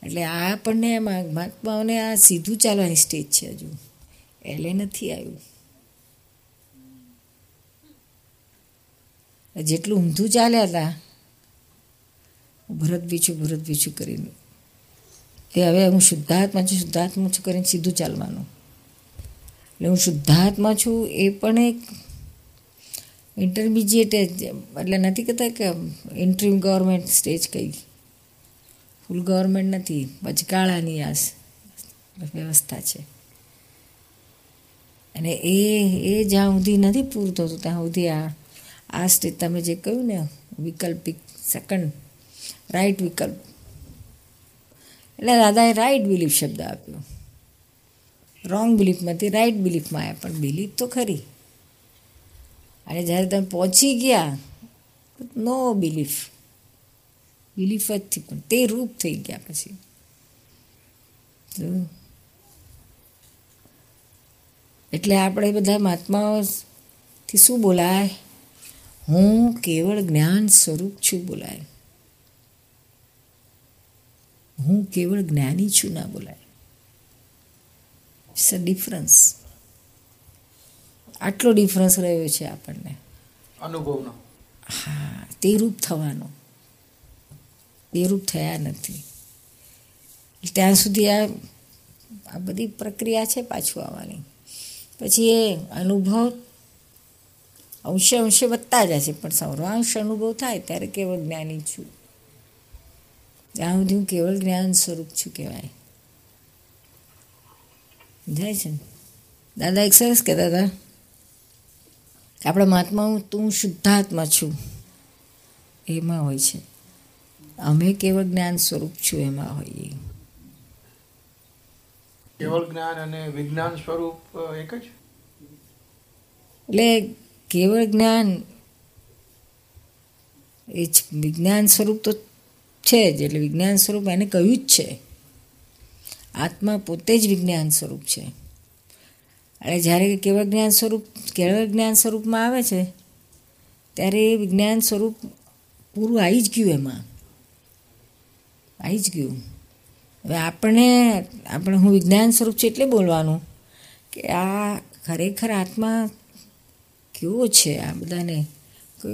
એટલે આ આપણને મહાત્માઓને આ સીધું ચાલવાની સ્ટેજ છે હજુ. એટલે નથી આવ્યું. જેટલું ઊંધું ચાલ્યા હતા ભરત બીછું ભરત બીછું કરીને. એ હવે હું શુદ્ધાત્મા છું શુદ્ધાત્મા છું કરીને સીધું ચાલવાનું. એટલે હું શુદ્ધાત્મા છું એ પણ એક ઇન્ટરમીડિયેટ એટલે નથી કહેતા કે ઇન્ટ્રીમ ગવર્મેન્ટ સ્ટેજ કઈ. ફૂલ ગવર્મેન્ટ નથી વચગાળાની આ વ્યવસ્થા છે. અને એ એ જ્યાં સુધી નથી પૂરતું થતું, ત્યાં સુધી આ આ સ્ટેજ તમે જે કહ્યું ને, વિકલ્પિક સેકન્ડ રાઈટ વિકલ્પ. એટલે દાદાએ રાઈટ બિલીફ શબ્દ આપ્યો. રોંગ બિલીફમાંથી રાઈટ બિલીફમાં આવ્યા પણ બિલીફ તો ખરી. અને જ્યારે તમે પહોંચી ગયા નો બિલીફ બિલીફ જ થી પણ તે રૂપ થઈ ગયા પછી. એટલે આપણે બધા મહાત્માઓથી શું બોલાય? હું કેવળ જ્ઞાન સ્વરૂપ છું બોલાય. હું કેવળ જ્ઞાની છું ના બોલાય. ઇટ્સ અ ડિફરન્સ આટલો ડિફરન્સ રહ્યો છે આપણને. અનુભવનો. હા તે રૂપ થવાનો. તે રૂપ થયા નથી. ત્યાં સુધી આ આ બધી પ્રક્રિયા છે પાછું આવવાની. પછી એ અનુભવ અંશે અંશે વધતા જશે પણ સૌરાંશ અનુભવ થાય ત્યારે કેવળ જ્ઞાની છું. ત્યાં સુધી હું કેવળ જ્ઞાન સ્વરૂપ છું કહેવાય. જાય છે ને? દાદા એક સરસ કહેતા હતા. કે આપણા મહાત્મા હું તું શુદ્ધાત્મા છું. એમાં હોય છે. અમે કેવળ જ્ઞાન સ્વરૂપ છું એમાં હોઈએ કેવળ જ્ઞાન અને વિજ્ઞાન સ્વરૂપ એક જ? એટલે કેવળ જ્ઞાન એ જ વિજ્ઞાન સ્વરૂપ તો છે જ, એટલે વિજ્ઞાન સ્વરૂપ એને કહ્યું જ છે. આત્મા પોતે જ વિજ્ઞાન સ્વરૂપ છે. અને જ્યારે કેવળ જ્ઞાન સ્વરૂપ, કેવળ જ્ઞાન સ્વરૂપમાં આવે છે, ત્યારે એ વિજ્ઞાન સ્વરૂપ પૂરું આવી જ ગયું એમાં. આવી જ ગયું. હવે આપણે આપણે હું વિજ્ઞાન સ્વરૂપ છે એટલે બોલવાનું કે આ ખરેખર આત્મા કેવો છે આ બધાને?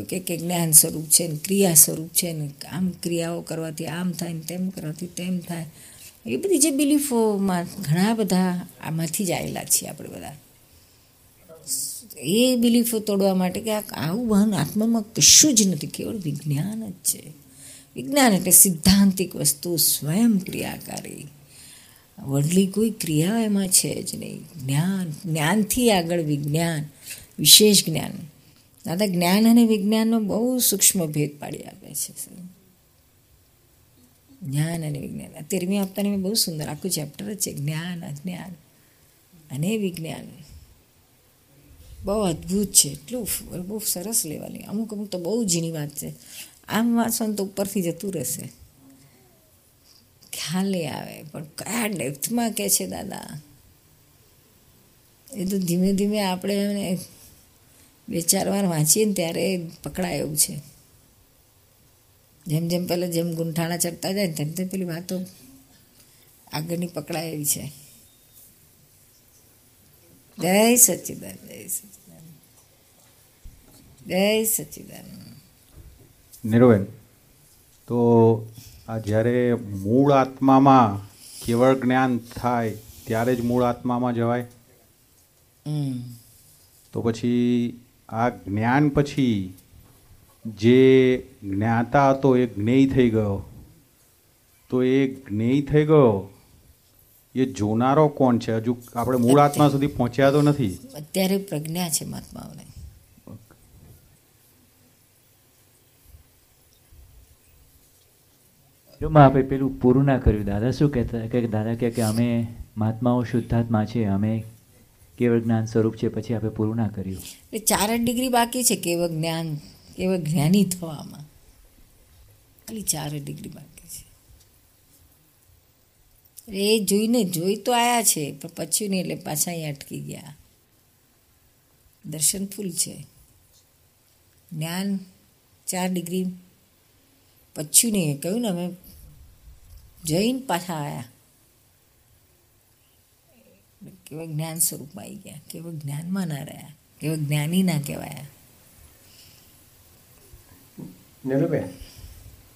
કે કે જ્ઞાન સ્વરૂપ છે ને ક્રિયા સ્વરૂપ છે ને આમ ક્રિયાઓ કરવાથી આમ થાય ને તેમ કરવાથી તેમ થાય. એ બધી જે બિલીફોમાં ઘણા બધા આમાંથી જ આવેલા છીએ આપણે બધા. એ બિલીફો તોડવા માટે કે આવું ભાન આત્મામાં કશું જ નથી, કેવળ વિજ્ઞાન જ છે. વિજ્ઞાન એટલે સિદ્ધાંતિક વસ્તુ, સ્વયં ક્રિયાકારી. વડલી કોઈ ક્રિયા એમાં છે જ નહીં. જ્ઞાન, જ્ઞાનથી આગળ વિજ્ઞાન, વિશેષ જ્ઞાન. દાદા, જ્ઞાન અને વિજ્ઞાનનો બહુ સૂક્ષ્મ ભેદ પાડી આપે છે જ્ઞાન અને વિજ્ઞાન. તેરમી આપતાની મેં બહુ સુંદર આખું ચેપ્ટર જ છે. જ્ઞાન, અજ્ઞાન અને વિજ્ઞાન. બહુ અદ્ભુત છે. એટલું બહુ સરસ લેવાની અમુક અમુક તો બહુ ઝીણી વાત છે. આમ વાંચો ને તો ઉપરથી જતું રહેશે. ખ્યાલ આવે. પણ કયા ડેપ્થમાં કે છે દાદા? એ તો ધીમે ધીમે આપણે એને બે ચાર વાર વાંચીએ ને ત્યારે પકડાય એવું છે. જેમ જેમ પહેલાં જેમ ગુંઠાણા ચડતા જાય ને તેમ તેમ પેલી વાતો આગળની પકડાય એવી છે. જય સચિદાન જય સચિદાન. જય સચિદાન. નિર્વેન તો આ જ્યારે મૂળ આત્મામાં કેવળ જ્ઞાન થાય ત્યારે જ મૂળ આત્મામાં જવાય? તો પછી આ જ્ઞાન પછી જે જ્ઞાતા હતો એ જ્ઞેય થઈ ગયો. તો એ જ્ઞેય થઈ ગયો એ જોનારો કોણ છે? હજુ આપણે મૂળ આત્મા સુધી પહોંચ્યા તો નથી. અત્યારે પ્રજ્ઞા છે મહાત્માઓને. જો માં આપણે પેલું પૂરું ના કર્યું દાદા શું કહેતા કે દાદા કે અમે મહાત્માઓ શુદ્ધાત્મા છે અમે કેવળ જ્ઞાન સ્વરૂપ છે, પછી આપણે પૂરું ના કર્યું. ચાર જ ડિગ્રી બાકી છે કેવળ જ્ઞાન, કેવળ જ્ઞાની થવામાં. ખાલી ચાર જ ડિગ્રી બાકી છે. એ જોઈને જોઈ તો આયા છે, પણ પછી નહીં, એટલે પાછા અહીં અટકી ગયા. દર્શન ફૂલ છે. જ્ઞાન ચાર ડિગ્રી, પછી નહીં કહ્યું ને અમે જઈને પાછા આવ્યા કેવળ જ્ઞાન સ્વરૂપમાં આવી ગયા કેવા જ્ઞાનમાં ના રહ્યા કેવા જ્ઞાની ના કહેવાયા. નીરુબેન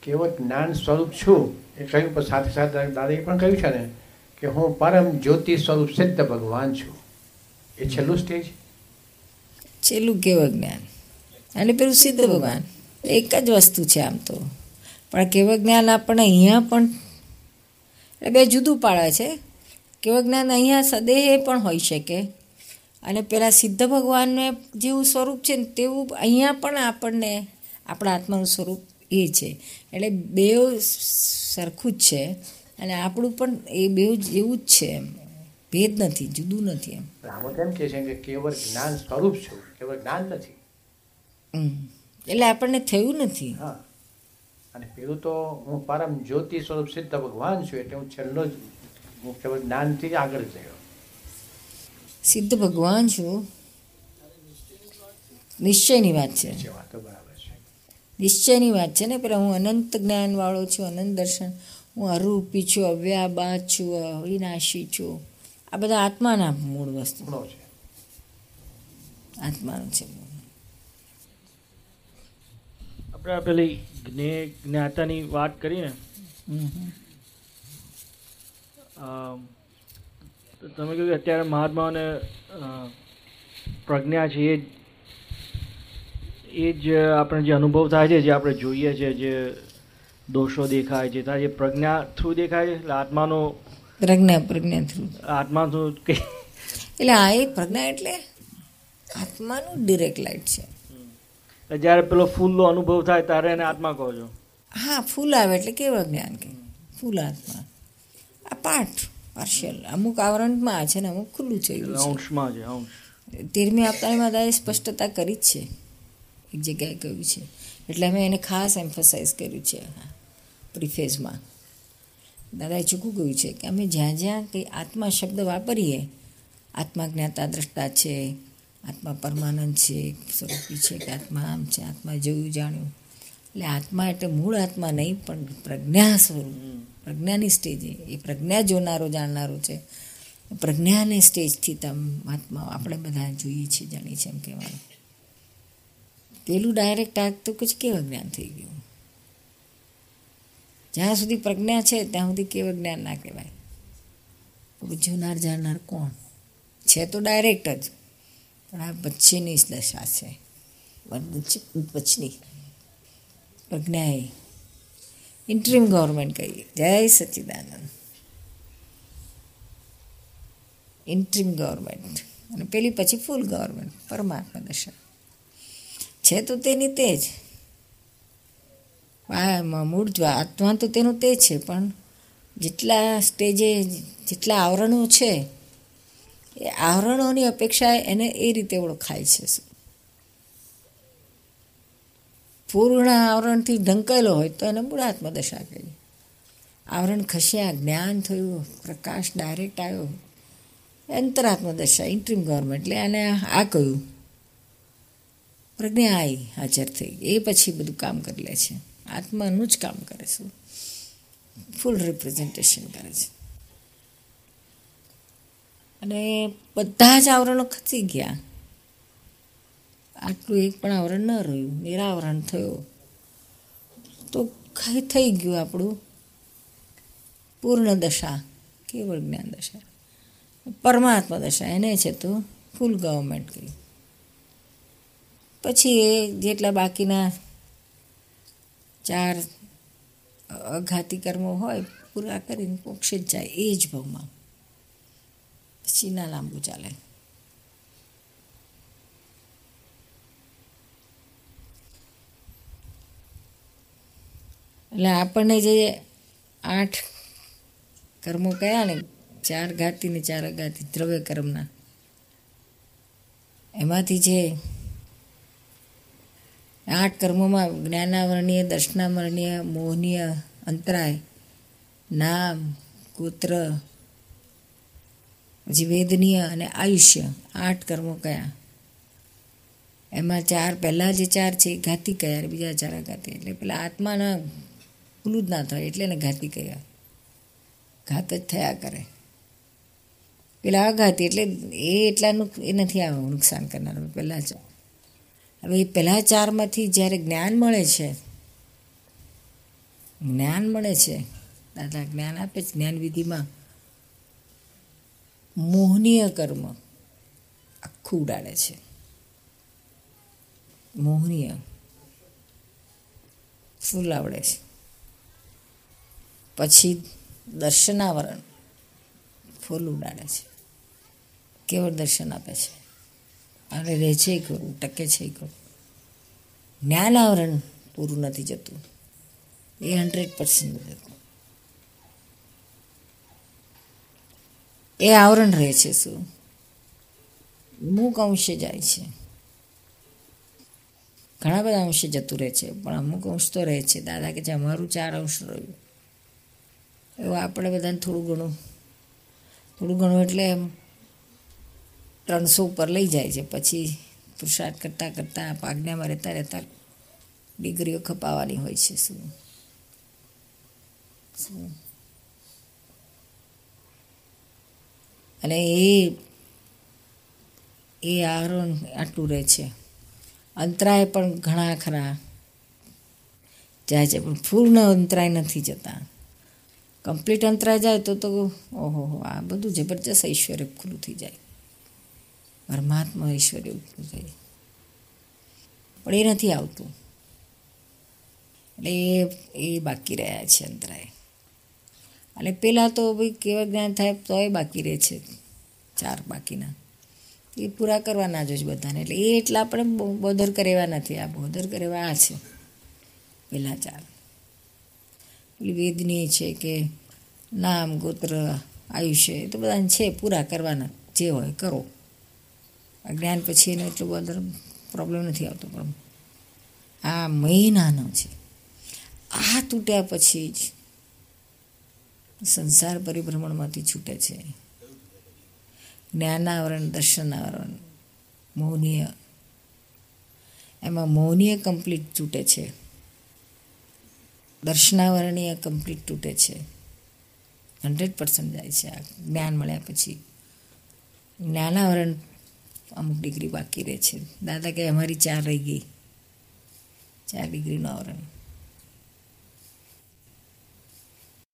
કેવો જ્ઞાન સ્વરૂપ છું? એ કહ્યું પણ સાથે સાથે દાદાએ પણ કહ્યું છે ને કે હું પરમ જ્યોતિ સ્વરૂપ સિદ્ધ ભગવાન છું. એ છેલ્લું સ્ટેજ? છેલ્લું કેવું જ્ઞાન? અને પેલું સિદ્ધ ભગવાન. એક જ વસ્તુ છે આમ તો. પણ કેવું જ્ઞાન આપણને અહીંયા પણ એટલે બે જુદું પાડે છે. કેવળ જ્ઞાન અહીંયા સદેહે પણ હોઈ શકે. અને પેલા સિદ્ધ ભગવાનને જેવું સ્વરૂપ છે ને તેવું અહીંયા પણ આપણને આપણા આત્માનું સ્વરૂપ એ છે. એટલે બેવ સરખું જ છે. અને આપણું પણ એ બેવ જેવું જ છે એમ. ભેદ નથી જુદું નથી એમ. રામત એમ કહે છે કે કેવળ જ્ઞાન સ્વરૂપ છું કેવળ જ્ઞાન નથી. એટલે આપણને થયું નથી. હા. અને પેલું તો હું પરમ જ્યોતિ સ્વરૂપ સિદ્ધ ભગવાન છું એટલે હું છેલ્લો જ હું કેવળ જ્ઞાનથી આગળ ગયો સિદ્ધ ભગવાન છું? નિશ્ચયની વાત છે. નિશ્ચયની વાત છે ને પેલા હું અનંત જ્ઞાનવાળો છું અનંત દર્શન. હું અરૂપી છું અવ્યાબાદ છું અવિનાશી છું. આ બધા આત્માના મૂળ વસ્તુ. આત્માનું છે આપણે પેલી જ્ઞાતાની વાત કરીને તમે કહ્યું કે અત્યારે મહાત્મા અને પ્રજ્ઞા છે એ એ જ આપણે જે અનુભવ થાય છે જે આપણે જોઈએ છે જે દોષો દેખાય છે ત્યાં જે પ્રજ્ઞા થ્રુ દેખાય છે એટલે આત્માનો પ્રજ્ઞા પ્રજ્ઞા થ્રુ. આત્મા થ્રુ એટલે આ એ પ્રજ્ઞા એટલે આત્માનું ડિરેક્ટ લાઇટ છે. જ્યારે પેલો ફૂલનો અનુભવ થાય ત્યારે એને આત્મા કહો છો. હા ફૂલ આવે એટલે કેવળ જ્ઞાન કે ફૂલ આત્મા. આ પાઠ પાર્શિયલ અમુક આવરણમાં છે ને અમુક ખુલ્લું છે તેરમી આપતાની દાદાએ સ્પષ્ટતા કરી જ છે. એક જગ્યાએ કહ્યું છે. એટલે અમે એને ખાસ એમ્ફસાઇઝ કર્યું છે પ્રિફેઝમાં દાદાએ ચૂકું કહ્યું છે કે અમે જ્યાં જ્યાં કંઈ આત્મા શબ્દ વાપરીએ આત્મા જ્ઞાતા દ્રષ્ટા છે આત્મા પરમાનંદ છે સ્વરૂપી છે કે આત્મા આમ છે આત્મા જોયું જાણ્યું. એટલે આત્મા એટલે મૂળ આત્મા નહીં પણ પ્રજ્ઞા સ્વરૂપ. પ્રજ્ઞાની સ્ટેજે એ. પ્રજ્ઞા જોનારો, જાણનારો છે. પ્રજ્ઞાની સ્ટેજથી તમ મહાત્મા આપણે બધા જોઈએ છીએ, જાણીએ છીએ એમ કહેવાનું. પેલું ડાયરેક્ટ આગ તો કુછ કેવું જ્ઞાન થઈ ગયું? જ્યાં સુધી પ્રજ્ઞા છે, ત્યાં સુધી કેવું જ્ઞાન ના કહેવાય? જોનાર, જાણનાર કોણ? છે તો ડાયરેક્ટ જ. પણ આ પછીની દશા છે. પછીની પ્રજ્ઞા એ. ઇન્ટરીમ ગવર્મેન્ટ કહીએ જય સચ્ચિદાનંદ ઇન્ટ્રીમ ગવર્મેન્ટ અને પેલી પછી ફૂલ ગવર્મેન્ટ પરમાત્મા દશા છે તો તેની તે જ મૂળ જો આત્મા તો તેનું તે છે, પણ જેટલા સ્ટેજે જેટલા આવરણો છે, એ આવરણોની અપેક્ષા એને એ રીતે ઓળખાય છે. પૂર્ણ આવરણથી ઢંકાયેલો હોય તો એને મૂળ આત્મદશા કહીએ. આવરણ ખસ્યા, જ્ઞાન થયું, પ્રકાશ ડાયરેક્ટ આવ્યો. અંતરાત્મદશા ઇન્ટ્રીમ ગવર્મેન્ટ એટલે આને આ કહ્યું. પ્રજ્ઞા આવી હાજર થઈ. એ પછી બધું કામ કરી લે છે. આત્માનું જ કામ કરે છે. ફૂલ રિપ્રેઝન્ટેશન કરે છે. અને બધા જ આવરણો ખસી ગયા. આટલું એક પણ આવરણ ન રહ્યું, નિરાવરણ થયો. તો ખાઈ થઈ ગયું આપણું. પૂર્ણ દશા, કેવળ જ્ઞાન દશા. પરમાત્મા દશા, એને છે તો ફૂલ ગવર્મેન્ટ કહ્યું પછી એ જેટલા બાકીના ચાર અઘાતી કર્મો હોય, પૂરા કરીને મોક્ષે જ જાય, એ જ ભાવમાં. પછી ના લાંબુ ચાલે. એટલે આપણને જે આઠ કર્મો કયા ને, ચાર ઘાતી ને ચાર અઘાતી દ્રવ્ય કર્મના. એમાંથી જે આઠ કર્મોમાં જ્ઞાનાવરણીય, દર્શનાવરણીય, મોહનીય, અંતરાય, નામ, ગોત્ર, પછી વેદનીય અને આયુષ્ય, આઠ કર્મો કયા. એમાં ચાર, પહેલાં જે ચાર છે એ ઘાતી કયા બીજા ચાર અઘાતી એટલે પેલા આત્માના ભૂલું જ ના થાય એટલે એને ઘાતી કહેવાય ઘાત જ થયા કરે. પેલા આઘાતી એટલે એ એટલાનું એ નથી આ નુકસાન કરનાર પહેલાં ચાર. હવે એ પહેલાં ચારમાંથી જ્યારે જ્ઞાન મળે છે, જ્ઞાન મળે છે, દાદા જ્ઞાન આપે છે, જ્ઞાન વિધિમાં મોહનીય કર્મ આખું ઉડાડે છે. મોહનીય ફૂલ આવડે છે. પછી દર્શનાવરણ ફૂલ ઉડાડે છે. કેવળ દર્શન આપે છે? અને રહે છે ખરું ટકે છે ખરું જ્ઞાન આવરણ પૂરું નથી જતું. એ હંડ્રેડ પર્સન્ટ જતું એ આવરણ રહે છે શું? અમુક અંશે જાય છે. ઘણા બધા અંશે જતું રહે છે, પણ અમુક અંશ તો રહે છે. દાદા કે જે અમારું ચાર અંશ રહ્યું. એવું આપણે બધાને થોડું ઘણું થોડું ઘણું એટલે એમ ત્રણસો ઉપર લઈ જાય છે. પછી પુરુષાર્થ કરતાં કરતાં પાગનામાં રહેતા રહેતા ડિગ્રીઓ ખપાવવાની હોય છે. શું? શું? અને એ એ આરોન આટલું રહે છે. અંતરાય પણ ઘણા ખરા જાય છે, પણ પૂર્ણ અંતરાય નથી જતા. કમ્પ્લીટ અંતરાય જાય તો તો, ઓહો આ બધું જબરજસ્ત ઐશ્વર્ય ખુલ્લું થઈ જાય. પરમાત્મા ઐશ્વર્ય ઉભું થાય. પણ એ નથી આવતું. એટલે એ એ બાકી રહ્યા છે અંતરાય. અને પહેલાં તો ભાઈ કેવા જ્ઞાન થાય તો એ બાકી રહે છે ચાર બાકીના. એ પૂરા કરવાના જ બધાને. એટલે એ એટલા આપણે બોધર કરેવા નથી આ, બોધર કરેવા આ છે. પહેલાં ચાર. પેલી વેદની છે કે નામ, ગોત્ર, આયુષ્ય એ તો બધાને છે, પૂરા કરવાના જે હોય કરો. જ્ઞાન પછી એનો એટલો બધો પ્રોબ્લેમ નથી આવતો પણ આ મહિનાનો છે. આ તૂટ્યા પછી જ સંસાર પરિભ્રમણમાંથી છૂટે છે. જ્ઞાનાવરણ, દર્શનાવરણ, મૌનીય. એમાં મૌનીય કમ્પ્લીટ છૂટે છે. દર્શનાવરણીય કમ્પ્લીટ તૂટે છે. હંડ્રેડ પર્સન્ટ જાય છે આ જ્ઞાન મળ્યા પછી. જ્ઞાનાવરણ અમુક ડિગ્રી બાકી રહે છે. દાદા કે અમારી ચાર રહી ગઈ. ચાર ડિગ્રીનું આવરણ.